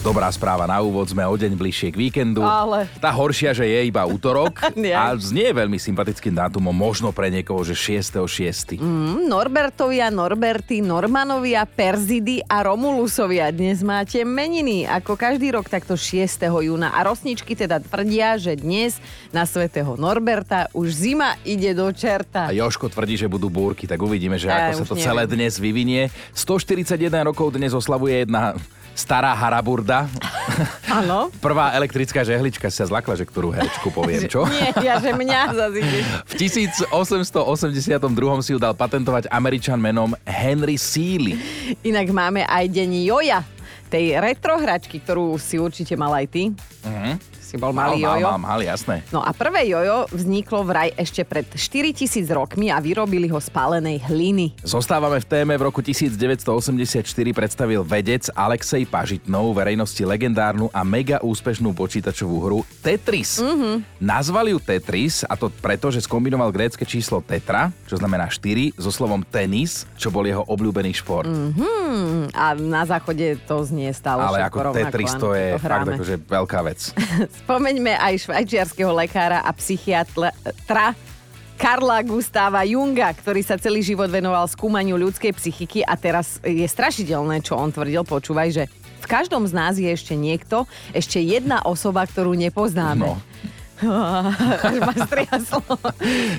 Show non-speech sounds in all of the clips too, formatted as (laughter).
Dobrá správa na úvod, sme o deň bližšie k víkendu. Ale. Tá horšia, že je iba útorok (laughs) a znie veľmi sympatickým dátumom, možno pre niekoho, že 6.6. Mm, Norbertovia, Norberty, Normanovia, Perzidy a Romulusovia. Dnes máte meniny, ako každý rok takto 6. júna. A rosničky teda tvrdia, že dnes na svätého Norberta už zima ide do čerta. A Joško tvrdí, že budú búrky, tak uvidíme, že Ja ako sa to neviem. celé dnes vyvinie. 141 rokov dnes oslavuje jedna stará haraburda. Áno. (laughs) Prvá elektrická žehlička si sa zlakla, že ktorú herečku poviem, čo? Nie, ja, že mňa zase ideš. V 1882 si ju dal patentovať Američan menom Henry Seeley. Inak máme aj deň Joja, tej retrohračky, ktorú si určite mal aj ty. Si bol malý mal, jojo. mal, mal, jasné. No a prvé jojo vzniklo vraj ešte pred 4000 rokmi a vyrobili ho z pálenej hliny. Zostávame v téme. V roku 1984 predstavil vedec Alexej Pažitnov verejnosti legendárnu a mega úspešnú počítačovú hru Tetris. Mm-hmm. Nazvali ju Tetris a to preto, že skombinoval grécke číslo tetra, čo znamená 4, so slovom tenis, čo bol jeho obľúbený šport. Mm, Hmm, a na záchode to znie stále Ale ako rovnako, Tetris to je keď fakt akože veľká vec. (laughs) Spomeňme aj švajčiarského lekára a psychiatra Karla Gustáva Junga, ktorý sa celý život venoval skúmaniu ľudskej psychiky a teraz je strašidelné, čo on tvrdil, počúvaj, že v každom z nás je ešte niekto, ešte jedna osoba, ktorú nepoznáme. No. (laughs) Až ma striaslo.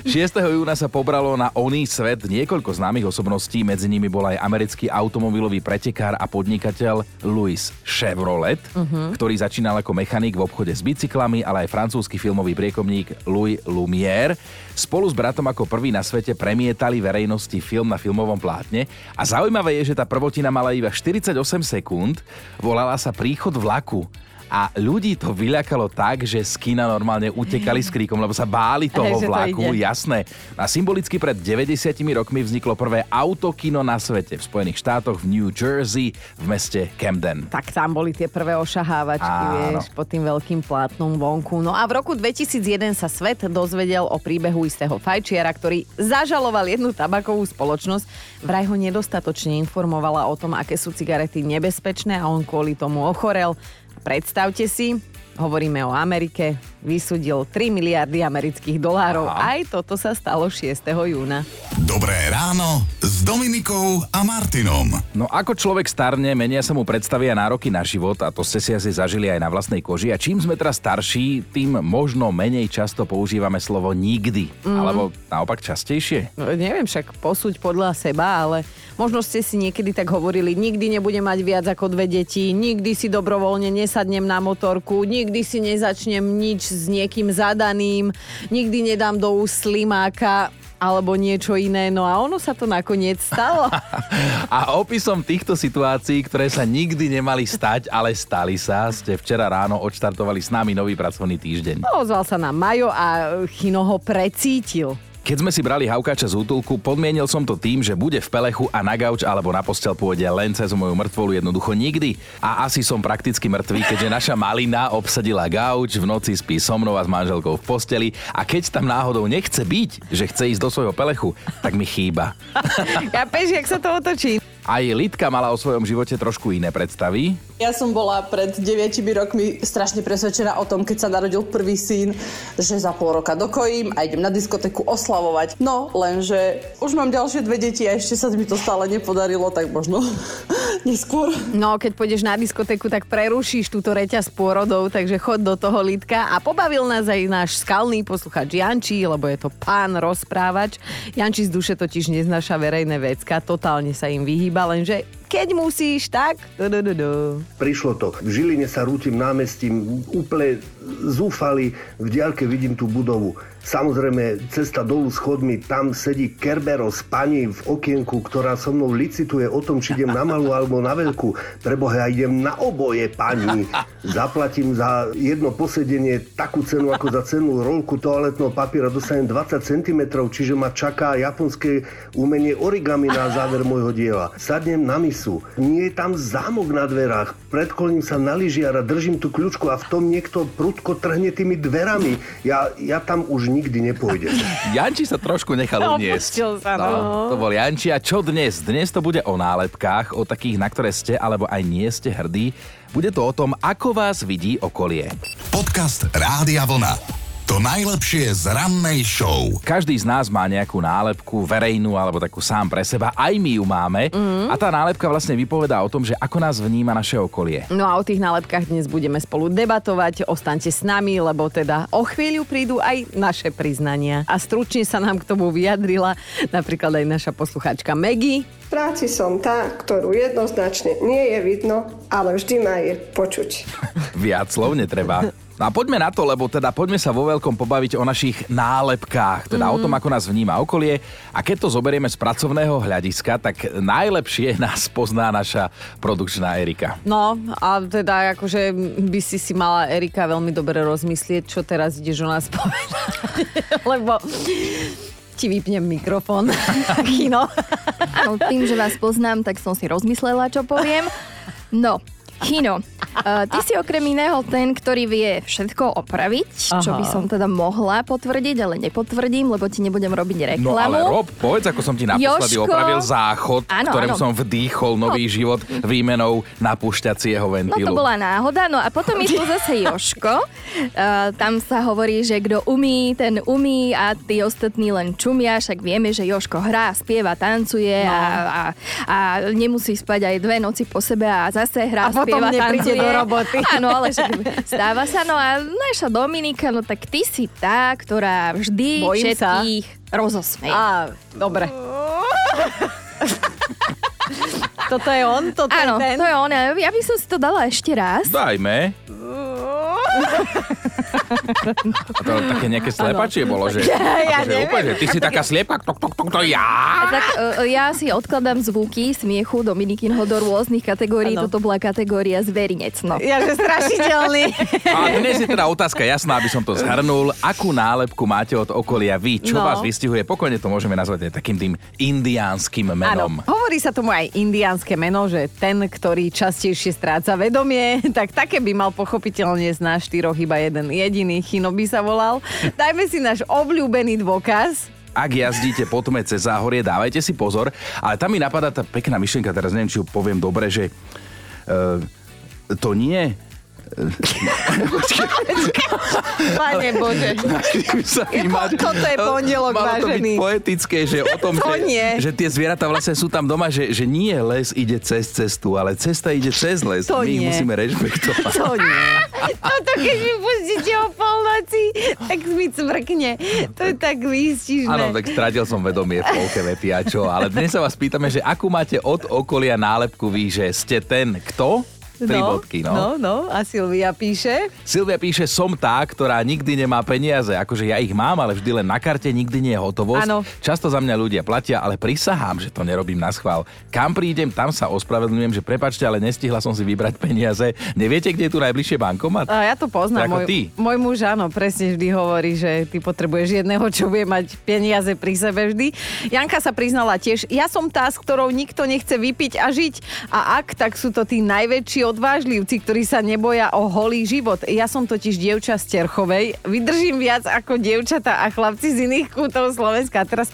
6. júna sa pobralo na oný svet niekoľko známych osobností, medzi nimi bol aj americký automobilový pretekár a podnikateľ Louis Chevrolet, uh-huh. ktorý začínal ako mechanik v obchode s bicyklami, ale aj francúzsky filmový priekomník Louis Lumière. Spolu s bratom ako prvý na svete premietali verejnosti film na filmovom plátne a zaujímavé je, že tá prvotina mala iba 48 sekúnd, volala sa Príchod vlaku. A ľudí to vyľakalo tak, že z kina normálne utekali s kríkom, lebo sa báli (laughs) toho Hej, že to vlaku, ide. jasné. A symbolicky pred 90 rokmi vzniklo prvé autokino na svete v Spojených štátoch v New Jersey v meste Camden. Tak tam boli tie prvé ošahávačky, Áno. vieš, pod tým veľkým plátnom vonku. No a v roku 2001 sa svet dozvedel o príbehu istého fajčiara, ktorý zažaloval jednu tabakovú spoločnosť. Vraj ho nedostatočne informovala o tom, aké sú cigarety nebezpečné a on kvôli tomu ochorel. Predstavte si, hovoríme o Amerike, vysudil 3 miliardy amerických dolárov. Aha. Aj toto sa stalo 6. júna. Dobré ráno s Dominikou a Martinom. No ako človek starne, menia sa mu predstavy a nároky na život a to ste si asi zažili aj na vlastnej koži. A čím sme teraz starší, tým možno menej často používame slovo nikdy. Mm. Alebo naopak častejšie. No, neviem však posúť podľa seba, ale možno ste si niekedy tak hovorili, nikdy nebudem mať viac ako dve deti, nikdy si dobrovoľne nesadnem na motorku, nikdy si nezačnem nič s niekým zadaným, nikdy nedám do úst slimáka alebo niečo iné. No a ono sa to nakoniec stalo. (laughs) A opisom týchto situácií, ktoré sa nikdy nemali stať, ale stali sa, ste včera ráno odštartovali s nami nový pracovný týždeň. Ozval sa nám Majo a Chino ho precítil. Keď sme si brali Haukáča z útulku, podmienil som to tým, že bude v pelechu a na gauč alebo na postel pôjde len cez moju mŕtvolu jednoducho nikdy. A asi som prakticky mŕtvý, keďže naša malina obsadila gauč, v noci spí so mnou a s manželkou v posteli a keď tam náhodou nechce byť, že chce ísť do svojho pelechu, tak mi chýba. Chápeš, jak sa to otočí? Aj Lidka mala o svojom živote trošku iné predstavy. Ja som bola pred 9 rokmi strašne presvedčená o tom, keď sa narodil prvý syn, že za pol roka dokojím a idem na diskotéku oslavovať. No, lenže už mám ďalšie dve deti a ešte sa mi to stále nepodarilo, tak možno (laughs) neskôr. No, keď pôjdeš na diskotéku, tak prerušíš túto reťaz pôrodov, takže chod do toho lítka a pobavil nás aj náš skalný posluchač Janči, lebo je to pán rozprávač. Janči z duše totiž neznáša verejné vecka, totálne sa im vyhýba, lenže keď musíš, tak... Du, du, du, du. Prišlo to. V Žiline sa rútim námestím, úplne zúfali, v diaľke vidím tú budovu. Samozrejme, cesta dolu schodmi, tam sedí Kerbero s pani v okienku, ktorá so mnou licituje o tom, či idem na malú alebo na veľkú. Preboha, ja idem na oboje, pani. Zaplatím za jedno posedenie takú cenu ako za cenu rolku toaletného papiera. Dostanem 20 cm, čiže ma čaká japonské umenie origami na záver môjho diela. Sadnem na misu. Nie je tam zámok na dverách. Predkloním sa na lyžiara, držím tú kľúčku a v tom niekto prudko trhne tými dverami. Ja, ja tam už nikdy nepôjdete. (laughs) Janči sa trošku nechal uniesť. Sa, no. To bol Janči. A čo dnes? Dnes to bude o nálepkách, o takých, na ktoré ste alebo aj nie ste hrdí. Bude to o tom, ako vás vidí okolie. Podcast Rádia Vlna. To najlepšie z rannej show. Každý z nás má nejakú nálepku verejnú alebo takú sám pre seba. Aj my ju máme. Mm. A tá nálepka vlastne vypovedá o tom, že ako nás vníma naše okolie. No a o tých nálepkách dnes budeme spolu debatovať. Ostaňte s nami, lebo teda o chvíľu prídu aj naše priznania. A stručne sa nám k tomu vyjadrila napríklad aj naša poslucháčka Maggie. V práci som tá, ktorú jednoznačne nie je vidno, ale vždy ma je počuť. (laughs) Viac slov netreba. No a poďme na to, lebo teda poďme sa vo veľkom pobaviť o našich nálepkách, teda mm. o tom, ako nás vníma okolie. A keď to zoberieme z pracovného hľadiska, tak najlepšie nás pozná naša produkčná Erika. No a teda akože by si si mala Erika veľmi dobre rozmyslieť, čo teraz ideš o nás povedať. (laughs) lebo ti vypnem mikrofón. (laughs) Kino. Áno, tým, že vás poznám, tak som si rozmyslela, čo poviem. No, Chino, uh, ty si okrem iného ten, ktorý vie všetko opraviť, Aha. čo by som teda mohla potvrdiť, ale nepotvrdím, lebo ti nebudem robiť reklamu. No ale Rob, povedz, ako som ti naposledy Jožko... opravil záchod, áno, ktorému áno. som vdýchol nový no. život výmenou napúšťacieho ventilu. No to bola náhoda, no a potom (laughs) je tu zase Joško. Uh, tam sa hovorí, že kto umí, ten umí a tí ostatní len čumia, však vieme, že Joško hrá, spieva, tancuje no. a, a, a nemusí spať aj dve noci po sebe a zase hrá, a spieva, tancuje. Do roboty. (laughs) Áno, ale stáva sa. No a naša Dominika, no tak ty si tá, ktorá vždy Bojím všetkých sa. rozosmeje. Á, dobre. (laughs) Toto je on? Toto Áno, je ten? to je on. Ja by som si to dala ešte raz. Dajme. (laughs) A to také nejaké slepačie bolo, že... Ja, ja akože úplne, že ty si taká sliepa, to, to, to, to ja. Tak uh, ja si odkladám zvuky smiechu Dominikinho do rôznych kategórií. Ano. Toto bola kategória zverinec. No. Ja, že strašiteľný. A dnes je teda otázka jasná, aby som to zhrnul. Akú nálepku máte od okolia vy? Čo no. vás vystihuje? Pokojne to môžeme nazvať aj takým tým indiánskym menom. Áno. Hovorí sa tomu aj indiánske meno, že ten, ktorý častejšie stráca vedomie, tak také by mal pochopiteľne z nás štyroch iba jeden jediný. Chino by sa volal. Dajme si náš obľúbený dôkaz. Ak jazdíte po tme cez záhorie, dávajte si pozor. Ale tam mi napadá tá pekná myšlienka, teraz neviem, či ju poviem dobre, že uh, to nie Pane Bože. mať, toto je pondelok, malo to byť poetické, že o tom, to že, nie. že tie zvieratá vlastne sú tam doma, že, že nie les ide cez cestu, ale cesta ide cez les. To My nie. ich musíme rešpektovať. To nie. Toto keď mi pustíte o polnoci, tak mi cvrkne. To je tak výstižné. Áno, tak stratil som vedomie v polke vety a čo. Ale dnes sa vás pýtame, že akú máte od okolia nálepku vy, že ste ten kto? Tri no, bodky, no. No, no, a Silvia píše? Silvia píše, som tá, ktorá nikdy nemá peniaze. Akože ja ich mám, ale vždy len na karte, nikdy nie je hotovosť. Áno. Často za mňa ľudia platia, ale prisahám, že to nerobím na schvál. Kam prídem, tam sa ospravedlňujem, že prepačte, ale nestihla som si vybrať peniaze. Neviete, kde je tu najbližšie bankomat? A ja to poznám. Môj, ty. môj muž áno, presne vždy hovorí, že ty potrebuješ jedného, čo vie mať peniaze pri sebe vždy. Janka sa priznala tiež, ja som tá, s ktorou nikto nechce vypiť a žiť. A ak, tak sú to tí najväčší odvážlivci, ktorí sa neboja o holý život. Ja som totiž dievča z Terchovej, vydržím viac ako dievčata a chlapci z iných kútov Slovenska. Teraz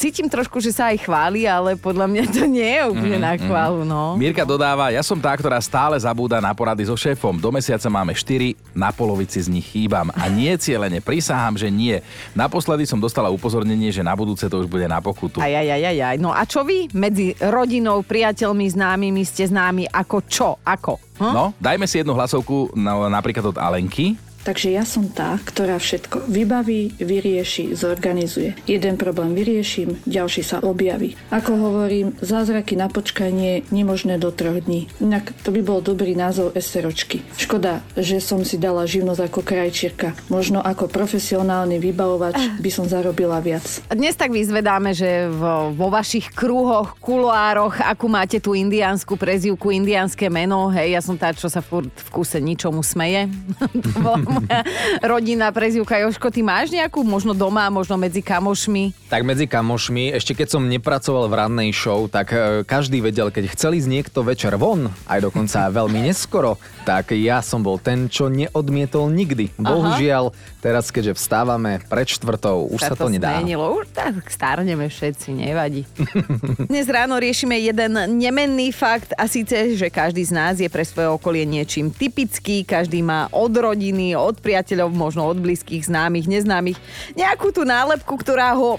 cítim trošku, že sa aj chváli, ale podľa mňa to nie je úplne mm, na chválu, no. Mirka dodáva, ja som tá, ktorá stále zabúda na porady so šéfom. Do mesiaca máme 4, na polovici z nich chýbam. A nie cieľene, prisahám, že nie. Naposledy som dostala upozornenie, že na budúce to už bude na pokutu. Aj, aj, aj, aj, aj. No a čo vy? Medzi rodinou, priateľmi, známymi ste známi ako čo? Ako? Hm? No, dajme si jednu hlasovku no, napríklad od Alenky. Takže ja som tá, ktorá všetko vybaví, vyrieši, zorganizuje. Jeden problém vyrieším, ďalší sa objaví. Ako hovorím, zázraky na počkanie nemožné do troch dní. Inak to by bol dobrý názov SROčky. Škoda, že som si dala živnosť ako krajčírka. Možno ako profesionálny vybavovač by som zarobila viac. Dnes tak vyzvedáme, že vo, vo vašich kruhoch, kuloároch, akú máte tú indiánsku prezivku, indiánske meno. Hej, ja som tá, čo sa furt v kuse ničomu smeje. (laughs) to bola moja rodina prezivka Joško, ty máš nejakú, možno doma, možno medzi kamošmi? Tak medzi kamošmi, ešte keď som nepracoval v rannej show, tak e, každý vedel, keď chceli ísť niekto večer von, aj dokonca (laughs) veľmi neskoro, tak ja som bol ten, čo neodmietol nikdy. Bohužiaľ, teraz keďže vstávame pred štvrtou, už sa, to nedá. Zmenilo. Už tak starneme všetci, nevadí. (laughs) Dnes ráno riešime jeden nemenný fakt a síce, že každý z nás je pre svoje okolie niečím typický, každý má od rodiny, od priateľov, možno od blízkych, známych, neznámych, nejakú tú nálepku, ktorá ho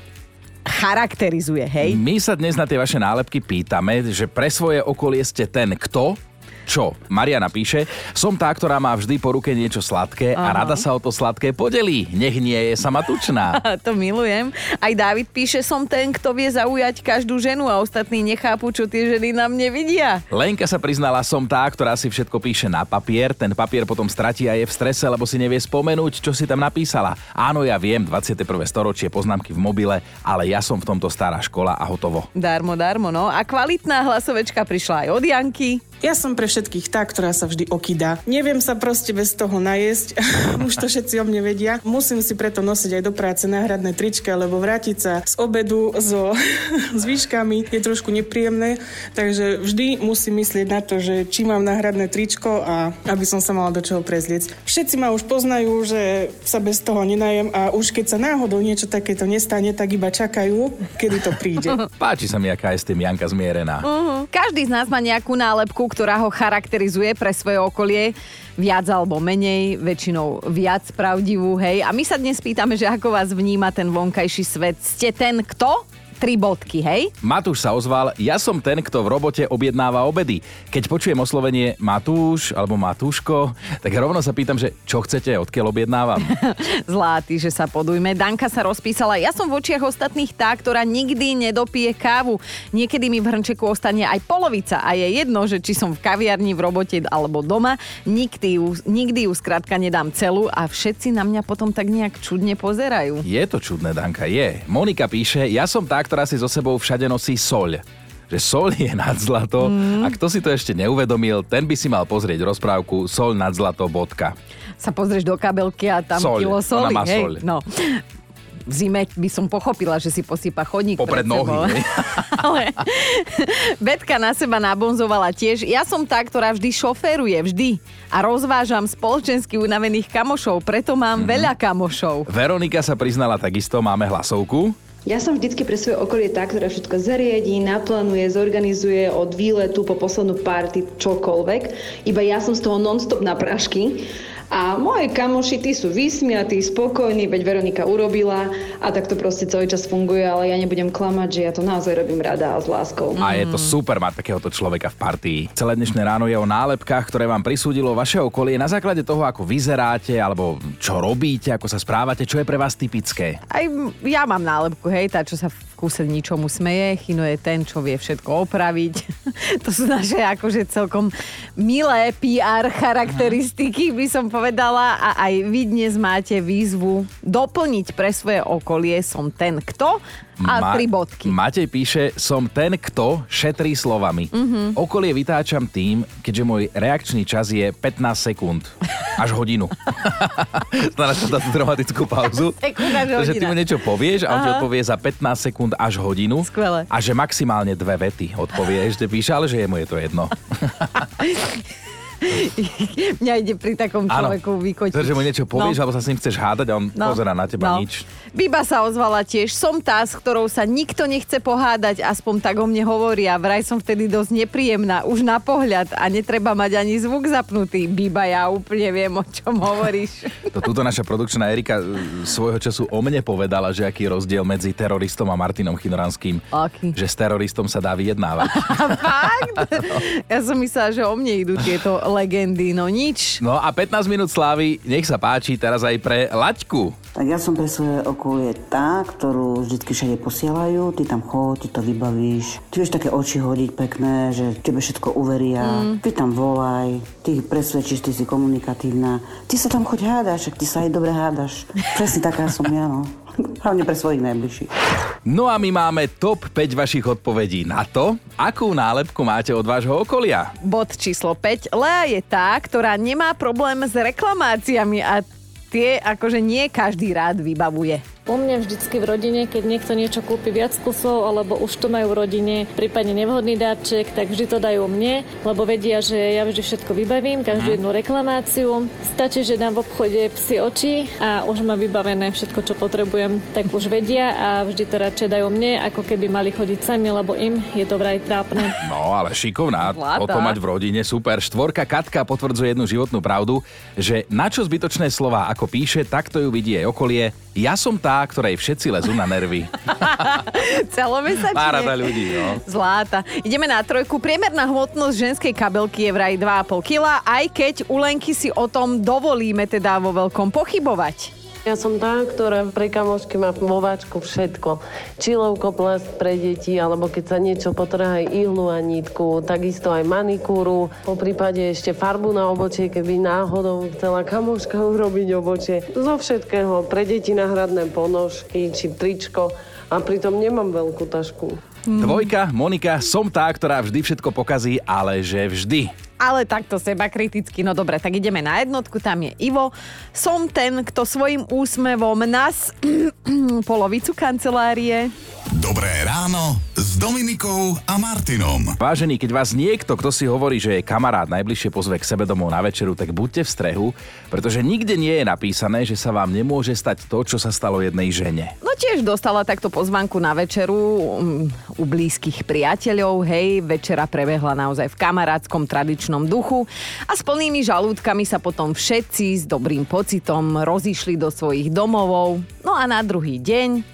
charakterizuje, hej? My sa dnes na tie vaše nálepky pýtame, že pre svoje okolie ste ten kto, čo? Mariana píše, som tá, ktorá má vždy po ruke niečo sladké Aha. a rada sa o to sladké podelí. Nech nie je sama tučná. (laughs) to milujem. Aj David píše, som ten, kto vie zaujať každú ženu a ostatní nechápu, čo tie ženy na mne vidia. Lenka sa priznala, som tá, ktorá si všetko píše na papier. Ten papier potom stratí a je v strese, lebo si nevie spomenúť, čo si tam napísala. Áno, ja viem, 21. storočie, poznámky v mobile, ale ja som v tomto stará škola a hotovo. Darmo, darmo, no. A kvalitná hlasovečka prišla aj od Janky. Ja som pre všetkých tá, ktorá sa vždy okýda. Neviem sa proste bez toho najesť, (laughs) už to všetci o mne vedia. Musím si preto nosiť aj do práce náhradné trička, lebo vrátiť sa z obedu so (laughs) zvyškami je trošku nepríjemné, takže vždy musím myslieť na to, že či mám náhradné tričko a aby som sa mala do čoho prezliecť. Všetci ma už poznajú, že sa bez toho nenajem a už keď sa náhodou niečo takéto nestane, tak iba čakajú, kedy to príde. (laughs) Páči sa mi, aká je s tým Janka zmierená. Uh-huh. Každý z nás má nejakú nálepku, ktorá ho charakterizuje pre svoje okolie viac alebo menej, väčšinou viac pravdivú, hej. A my sa dnes pýtame, že ako vás vníma ten vonkajší svet. Ste ten kto? Tri bodky, hej? Matúš sa ozval, ja som ten, kto v robote objednáva obedy. Keď počujem oslovenie Matúš alebo Matúško, tak rovno sa pýtam, že čo chcete, odkiaľ objednávam. (laughs) Zlatý, že sa podujme. Danka sa rozpísala, ja som v očiach ostatných tá, ktorá nikdy nedopije kávu. Niekedy mi v hrnčeku ostane aj polovica a je jedno, že či som v kaviarni, v robote alebo doma, nikdy ju, nikdy ju skrátka nedám celú a všetci na mňa potom tak nejak čudne pozerajú. Je to čudné, Danka, je. Monika píše, ja som tak, ktorá si so sebou všade nosí soľ že sol je nad zlato mm. a kto si to ešte neuvedomil, ten by si mal pozrieť rozprávku Sol nad zlato bodka. Sa pozrieš do kabelky a tam Soľ, kilo soli, ona má hej? soľ. No. V zime by som pochopila, že si posýpa chodník Popred pred nohy? (laughs) Ale Betka na seba nabonzovala tiež. Ja som tá, ktorá vždy šoféruje, vždy. A rozvážam spoločensky unavených kamošov, preto mám veľa kamošov. Veronika sa priznala takisto, máme hlasovku. Ja som vždycky pre svoje okolie tá, ktorá všetko zariadí, naplánuje, zorganizuje od výletu po poslednú party čokoľvek. Iba ja som z toho non-stop na prášky. A moje kamoši, tí sú vysmiatí, spokojní, veď Veronika urobila a tak to proste celý čas funguje, ale ja nebudem klamať, že ja to naozaj robím rada a s láskou. A je to super mať takéhoto človeka v partii. Celé dnešné ráno je o nálepkách, ktoré vám prisúdilo vaše okolie na základe toho, ako vyzeráte, alebo čo robíte, ako sa správate, čo je pre vás typické. Aj ja mám nálepku, hej, tá, čo sa kúse ničomu smeje. Chino je ten, čo vie všetko opraviť. (laughs) to sú naše akože celkom milé PR charakteristiky, by som povedala. A aj vy dnes máte výzvu doplniť pre svoje okolie som ten kto a tri bodky. Matej píše, som ten, kto šetrí slovami. Mhm. Okolie vytáčam tým, keďže môj reakčný čas je 15 sekúnd. Až hodinu. (laughs) Znaš tú dramatickú pauzu. (laughs) Takže ty mu niečo povieš a on ti odpovie za 15 sekúnd až hodinu. Skvelé. A že maximálne dve vety odpovie. Ešte píše, ale že jemu je to jedno. (laughs) Mňa ide pri takom človeku vykotiť. Takže mu niečo povieš, No. alebo sa s ním chceš hádať a on pozera na teba nič. Biba sa ozvala tiež. Som tá, s ktorou sa nikto nechce pohádať, aspoň tak o mne hovoria. Vraj som vtedy dosť nepríjemná, už na pohľad a netreba mať ani zvuk zapnutý. Biba, ja úplne viem, o čom hovoríš. To túto naša produkčná Erika e, svojho času o mne povedala, že aký je rozdiel medzi teroristom a Martinom Chinoranským. Aký? Že s teroristom sa dá vyjednávať. (laughs) Fakt? (laughs) Ja som myslela, že o mne idú tieto legendy, no nič. No a 15 minút slávy, nech sa páči teraz aj pre Laďku. Tak ja som pre svoje okolie tá, ktorú vždy všade posielajú, ty tam chod, ty to vybavíš. Ty vieš také oči hodiť pekné, že tebe všetko uveria. Mm. Ty tam volaj, ty ich presvedčíš, ty si komunikatívna. Ty sa tam choď hádaš, ak ty sa aj dobre hádaš. Presne taká som ja, no. Hlavne pre svojich najbližších. No a my máme top 5 vašich odpovedí na to, akú nálepku máte od vášho okolia. Bod číslo 5. Lea je tá, ktorá nemá problém s reklamáciami a tie akože nie každý rád vybavuje. U mňa vždycky v rodine, keď niekto niečo kúpi viac kusov, alebo už to majú v rodine, prípadne nevhodný dáček, tak vždy to dajú mne, lebo vedia, že ja vždy všetko vybavím, každú jednu reklamáciu. Stačí, že dám v obchode psi oči a už má vybavené všetko, čo potrebujem, tak už vedia a vždy to radšej dajú mne, ako keby mali chodiť sami, lebo im je to vraj trápne. No, ale šikovná, Zlatá. toto mať v rodine, super. Štvorka Katka potvrdzuje jednu životnú pravdu, že na čo zbytočné slova, ako píše, takto ju vidí aj okolie. Ja som tá, ktorej všetci lezú na nervy. (laughs) Celomesačne. Párada ľudí, no. Zláta. Ideme na trojku. Priemerná hmotnosť ženskej kabelky je vraj 2,5 kg, aj keď u Lenky si o tom dovolíme teda vo veľkom pochybovať. Ja som tá, ktorá pre kamošky má vo váčku všetko. Čilovko, plast pre deti, alebo keď sa niečo potrhá aj ihlu a nitku, takisto aj manikúru, po prípade ešte farbu na obočie, keby náhodou chcela kamoška urobiť obočie. Zo všetkého, pre deti náhradné ponožky či tričko a pritom nemám veľkú tašku. Dvojka, Monika, som tá, ktorá vždy všetko pokazí, ale že vždy. Ale takto seba kriticky. No dobre, tak ideme na jednotku, tam je Ivo. Som ten, kto svojim úsmevom nás (clears throat) polovicu kancelárie. Dobré ráno s Dominikou a Martinom. Vážený, keď vás niekto, kto si hovorí, že je kamarát, najbližšie pozve k sebe domov na večeru, tak buďte v strehu, pretože nikde nie je napísané, že sa vám nemôže stať to, čo sa stalo jednej žene. No tiež dostala takto pozvanku na večeru um, u blízkych priateľov. Hej, večera prebehla naozaj v kamarátskom tradičnom duchu a s plnými žalúdkami sa potom všetci s dobrým pocitom rozišli do svojich domovov. No a na druhý deň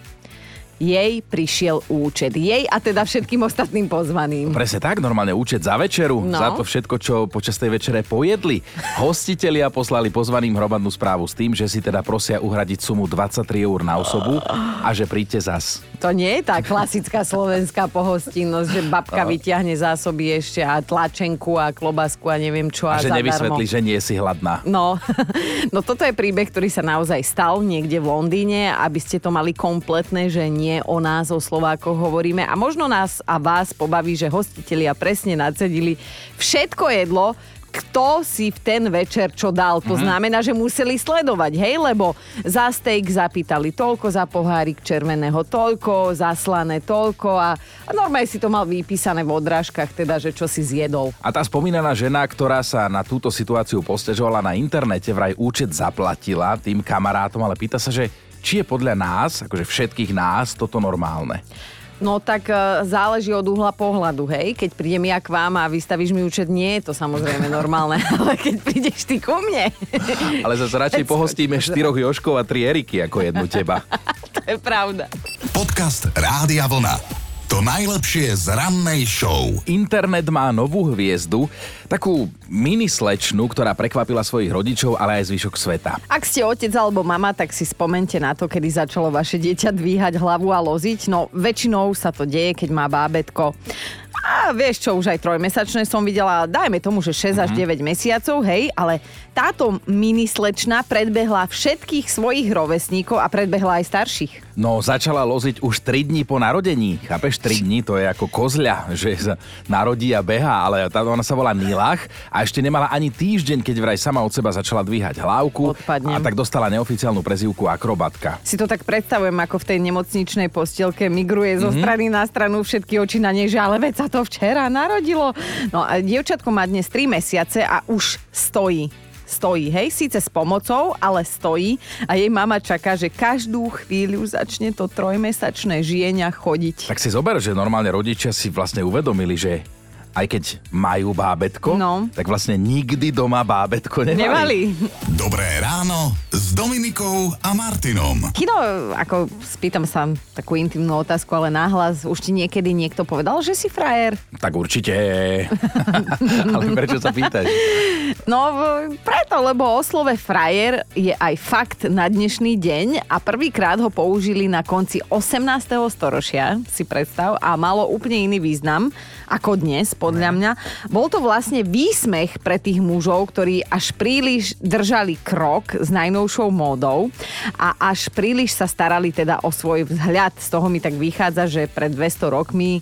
jej prišiel účet. Jej a teda všetkým ostatným pozvaným. Presne tak, normálne účet za večeru, No. za to všetko, čo počas tej večere pojedli. Hostitelia poslali pozvaným hromadnú správu s tým, že si teda prosia uhradiť sumu 23 eur na osobu a že príďte zas. To nie je tá klasická slovenská pohostinnosť, že babka No. vyťahne zásoby ešte a tlačenku a klobasku a neviem čo A a, že zadarmo. nevysvetlí, že nie si hladná. No, (laughs) no toto je príbeh, ktorý sa naozaj stal niekde v Londýne, aby ste to mali kompletné, že nie o nás, o Slovákoch hovoríme. A možno nás a vás pobaví, že hostitelia presne nacedili všetko jedlo, kto si v ten večer čo dal. To Mhm. znamená, že museli sledovať, hej, lebo za steak zapýtali toľko, za pohárik červeného toľko, za slané toľko a, a normálne si to mal vypísané v odrážkach, teda, že čo si zjedol. A tá spomínaná žena, ktorá sa na túto situáciu postežovala na internete, vraj účet zaplatila tým kamarátom, ale pýta sa, že či je podľa nás, akože všetkých nás, toto normálne. No tak e, záleží od uhla pohľadu, hej. Keď prídem ja k vám a vystavíš mi účet, nie je to samozrejme (laughs) normálne, ale keď prídeš ty ku mne, Ale zase radšej pohostíme štyroch Joškov a tri Eriky ako jednu teba. (laughs) to je pravda. Podcast Rádia Vlna. To najlepšie z rannej show. Internet má novú hviezdu, takú mini slečnu, ktorá prekvapila svojich rodičov, ale aj zvyšok sveta. Ak ste otec alebo mama, tak si spomente na to, kedy začalo vaše dieťa dvíhať hlavu a loziť. No väčšinou sa to deje, keď má bábetko. A vieš čo, už aj trojmesačné som videla, dajme tomu, že 6 až 9 mesiacov, hej, ale táto mini slečna predbehla všetkých svojich rovesníkov a predbehla aj starších. No, začala loziť už 3 dní po narodení. Chápeš, 3 dní to je ako kozľa, že sa narodí a beha, ale tá, ona sa volá Nilach a ešte nemala ani týždeň, keď vraj sama od seba začala dvíhať hlávku Odpadnem. a tak dostala neoficiálnu prezývku akrobatka. Si to tak predstavujem, ako v tej nemocničnej postielke migruje zo Mhm. strany na stranu všetky oči na nej, že ale veď sa to včera narodilo. No a dievčatko má dnes 3 mesiace a už stojí. Stojí, hej, síce s pomocou, ale stojí a jej mama čaká, že každú chvíľu začne to trojmesačné žienia chodiť. Tak si zober, že normálne rodičia si vlastne uvedomili, že aj keď majú bábetko, No. tak vlastne nikdy doma bábetko nemali. Nemali. Dobré ráno s Dominikou a Martinom. Kino, ako spýtam sa takú intimnú otázku, ale náhlas, už ti niekedy niekto povedal, že si frajer? Tak určite. (laughs) ale prečo sa pýtaš? No preto, lebo o slove frajer je aj fakt na dnešný deň a prvýkrát ho použili na konci 18. storočia, si predstav, a malo úplne iný význam ako dnes, podľa mňa. Bol to vlastne výsmech pre tých mužov, ktorí až príliš držali krok s najnovšou módou a až príliš sa starali teda o svoj vzhľad. Z toho mi tak vychádza, že pred 200 rokmi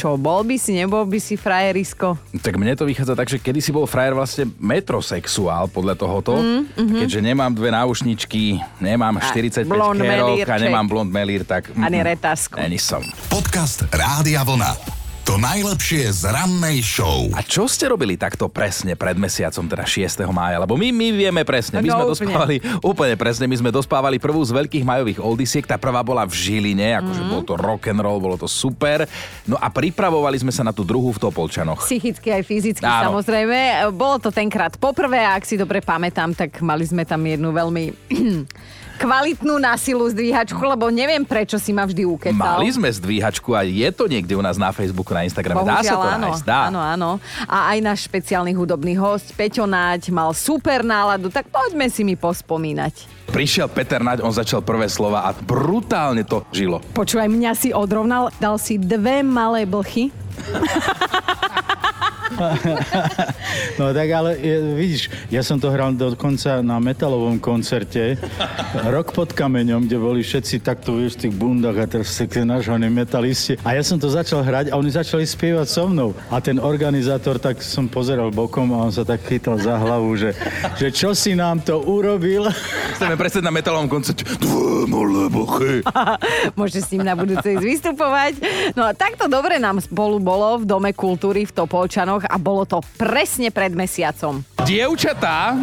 Čo, bol by si, nebol by si frajerisko? Tak mne to vychádza tak, že kedy si bol frajer vlastne metrosexuál podľa tohoto. Mm, mhm. Keďže nemám dve náušničky, nemám A 45 blond kerok a nemám blond melír, tak... Ani mm, retásko. Není som. Podcast Rádia Vlna. To najlepšie z rannej show. A čo ste robili takto presne pred mesiacom, teda 6. mája? Lebo my, my vieme presne. My No, sme úplne. dospávali úplne presne. My sme dospávali prvú z veľkých majových oldisiek. Tá prvá bola v Žiline, akože Mhm. bolo to rock and roll, bolo to super. No a pripravovali sme sa na tú druhú v Topolčanoch. Psychicky aj fyzicky Áno. samozrejme. Bolo to tenkrát poprvé a ak si dobre pamätám, tak mali sme tam jednu veľmi kvalitnú nasilu zdvíhačku, lebo neviem prečo si ma vždy ukecal. Mali sme zdvíhačku a je to niekde u nás na Facebooku, na Instagrame. Dá sa Bohužiaľ, to áno, nájsť, dá. áno, áno. A aj náš špeciálny hudobný host Peťo Náď mal super náladu, tak poďme si mi pospomínať. Prišiel Peter Naď, on začal prvé slova a brutálne to žilo. Počúvaj, mňa si odrovnal, dal si dve malé blchy. (laughs) (laughs) No tak ale je, vidíš, ja som to hral dokonca na metalovom koncerte Rok pod kameňom, kde boli všetci takto vieš, v tých bundách a teraz také nažhané metalisti. A ja som to začal hrať a oni začali spievať so mnou. A ten organizátor, tak som pozeral bokom a on sa tak chytal za hlavu, že, že čo si nám to urobil. Chceme presne na metalovom koncerte. (laughs) Môžeš s ním na budúce ísť vystupovať. No a takto dobre nám spolu bolo v Dome kultúry v Topolčanoch a bolo to presne pred mesiacom. Dievčatá,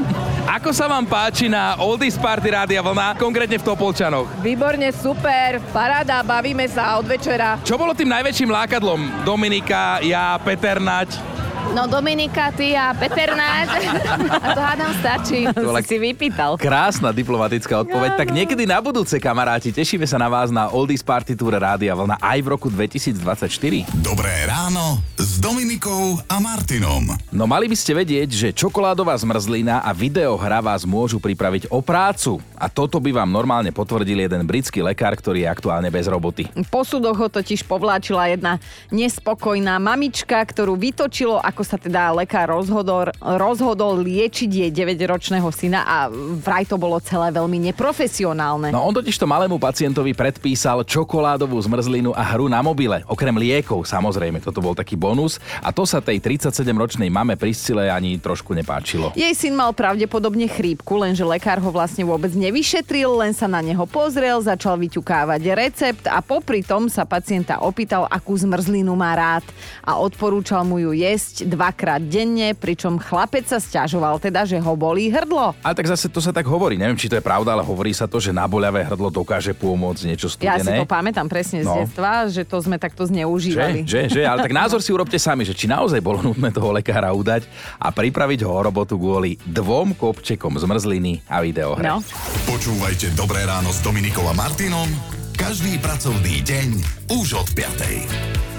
ako sa vám páči na Oldies Party Rádia Vlna, konkrétne v Topolčanoch? Výborne, super, paráda, bavíme sa od večera. Čo bolo tým najväčším lákadlom? Dominika, ja, Peter Naď. No Dominika, ty a Peter Náď. (laughs) A to hádam stačí. To ale- si vypýtal. Krásna diplomatická odpoveď. Tak niekedy na budúce, kamaráti, tešíme sa na vás na Oldies Party Tour Rádia Vlna aj v roku 2024. Dobré ráno s Dominikou a Martinom. No mali by ste vedieť, že čokoládová zmrzlina a videohra vás môžu pripraviť o prácu. A toto by vám normálne potvrdil jeden britský lekár, ktorý je aktuálne bez roboty. Po súdoch ho totiž povláčila jedna nespokojná mamička, ktorú vytočilo, ako sa teda lekár rozhodol, rozhodol liečiť jej 9-ročného syna a vraj to bolo celé veľmi neprofesionálne. No on totiž to malému pacientovi predpísal čokoládovú zmrzlinu a hru na mobile, okrem liekov samozrejme, toto bol taký bonus a to sa tej 37-ročnej mame Priscile ani trošku nepáčilo. Jej syn mal pravdepodobne chrípku, lenže lekár ho vlastne vôbec nevyšetril, len sa na neho pozrel, začal vyťukávať recept a popri tom sa pacienta opýtal, akú zmrzlinu má rád a odporúčal mu ju jesť dvakrát denne, pričom chlapec sa stiažoval teda, že ho bolí hrdlo. Ale tak zase to sa tak hovorí, neviem, či to je pravda, ale hovorí sa to, že naboľavé hrdlo dokáže pomôcť niečo Ja si studené. to pamätám presne z No. detstva, že to sme takto zneužívali. Že, že, že, ale tak názor si (laughs) urobte sami, že či naozaj bolo nutné toho lekára udať a pripraviť ho o robotu kvôli dvom kopčekom zmrzliny a videohre. No. Počúvajte Dobré ráno s Dominikou a Martinom každý pracovný deň už od 5.